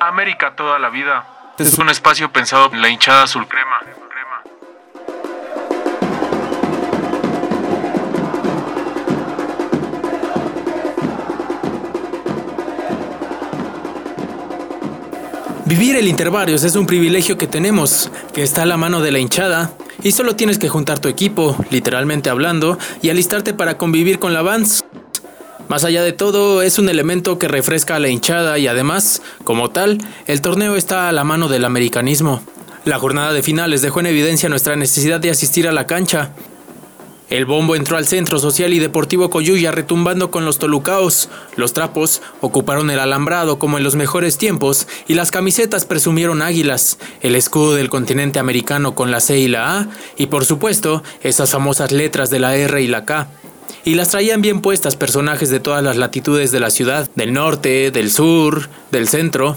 América toda la vida. Es un espacio pensado en la hinchada azul crema. Vivir el Intervarios es un privilegio que tenemos, que está a la mano de la hinchada, y solo tienes que juntar tu equipo, literalmente hablando, y alistarte para convivir con la Vans. Más allá de todo, es un elemento que refresca a la hinchada y además, como tal, el torneo está a la mano del americanismo. La jornada de finales dejó en evidencia nuestra necesidad de asistir a la cancha. El bombo entró al centro social y deportivo Coyuya retumbando con los tolucaos. Los trapos ocuparon el alambrado como en los mejores tiempos y las camisetas presumieron águilas, el escudo del continente americano con la C y la A y por supuesto esas famosas letras de la R y la K y las traían bien puestas personajes de todas las latitudes de la ciudad, del norte, del sur, del centro.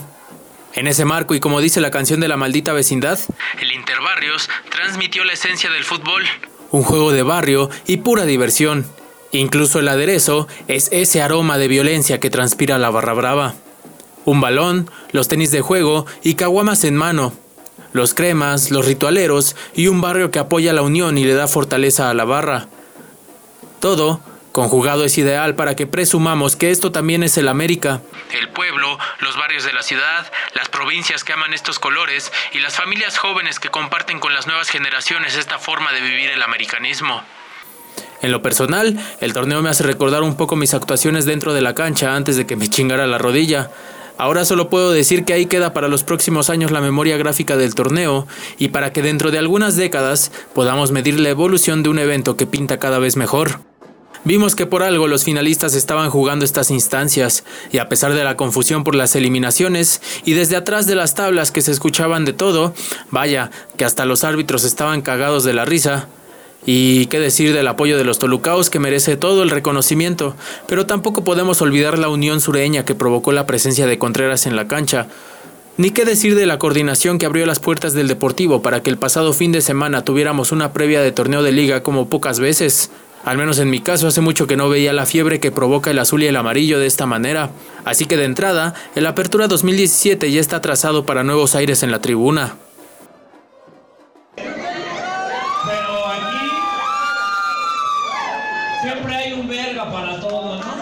En ese marco, y como dice la canción de la maldita vecindad, el Interbarrios transmitió la esencia del fútbol, un juego de barrio y pura diversión. Incluso el aderezo es ese aroma de violencia que transpira la barra brava. Un balón, los tenis de juego y caguamas en mano. Los cremas, los ritualeros y un barrio que apoya la unión y le da fortaleza a la barra. Todo conjugado es ideal para que presumamos que esto también es el América. El pueblo, los barrios de la ciudad, las provincias que aman estos colores y las familias jóvenes que comparten con las nuevas generaciones esta forma de vivir el americanismo. En lo personal, el torneo me hace recordar un poco mis actuaciones dentro de la cancha antes de que me chingara la rodilla. Ahora solo puedo decir que ahí queda para los próximos años la memoria gráfica del torneo y para que dentro de algunas décadas podamos medir la evolución de un evento que pinta cada vez mejor. Vimos que por algo los finalistas estaban jugando estas instancias, y a pesar de la confusión por las eliminaciones, y desde atrás de las tablas que se escuchaban de todo, vaya, que hasta los árbitros estaban cagados de la risa, y qué decir del apoyo de los tolucaos que merece todo el reconocimiento, pero tampoco podemos olvidar la unión sureña que provocó la presencia de Contreras en la cancha, ni qué decir de la coordinación que abrió las puertas del Deportivo para que el pasado fin de semana tuviéramos una previa de torneo de liga como pocas veces. Al menos en mi caso hace mucho que no veía la fiebre que provoca el azul y el amarillo de esta manera, así que de entrada, el Apertura 2017 ya está trazado para nuevos aires en la tribuna. Pero aquí siempre hay un verga para todos, ¿no?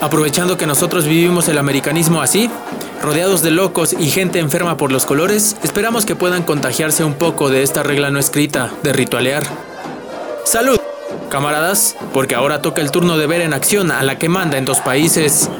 Aprovechando que nosotros vivimos el americanismo así, rodeados de locos y gente enferma por los colores, esperamos que puedan contagiarse un poco de esta regla no escrita de ritualear. ¡Salud! Camaradas, porque ahora toca el turno de ver en acción a la que manda en dos países.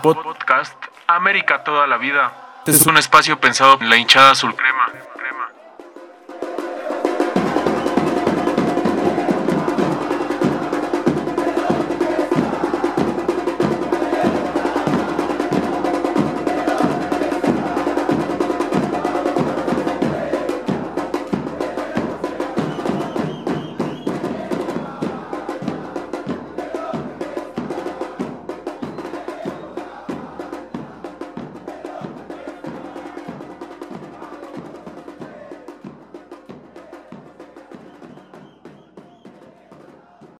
Podcast América toda la vida. Es un espacio pensado en la hinchada azul crema.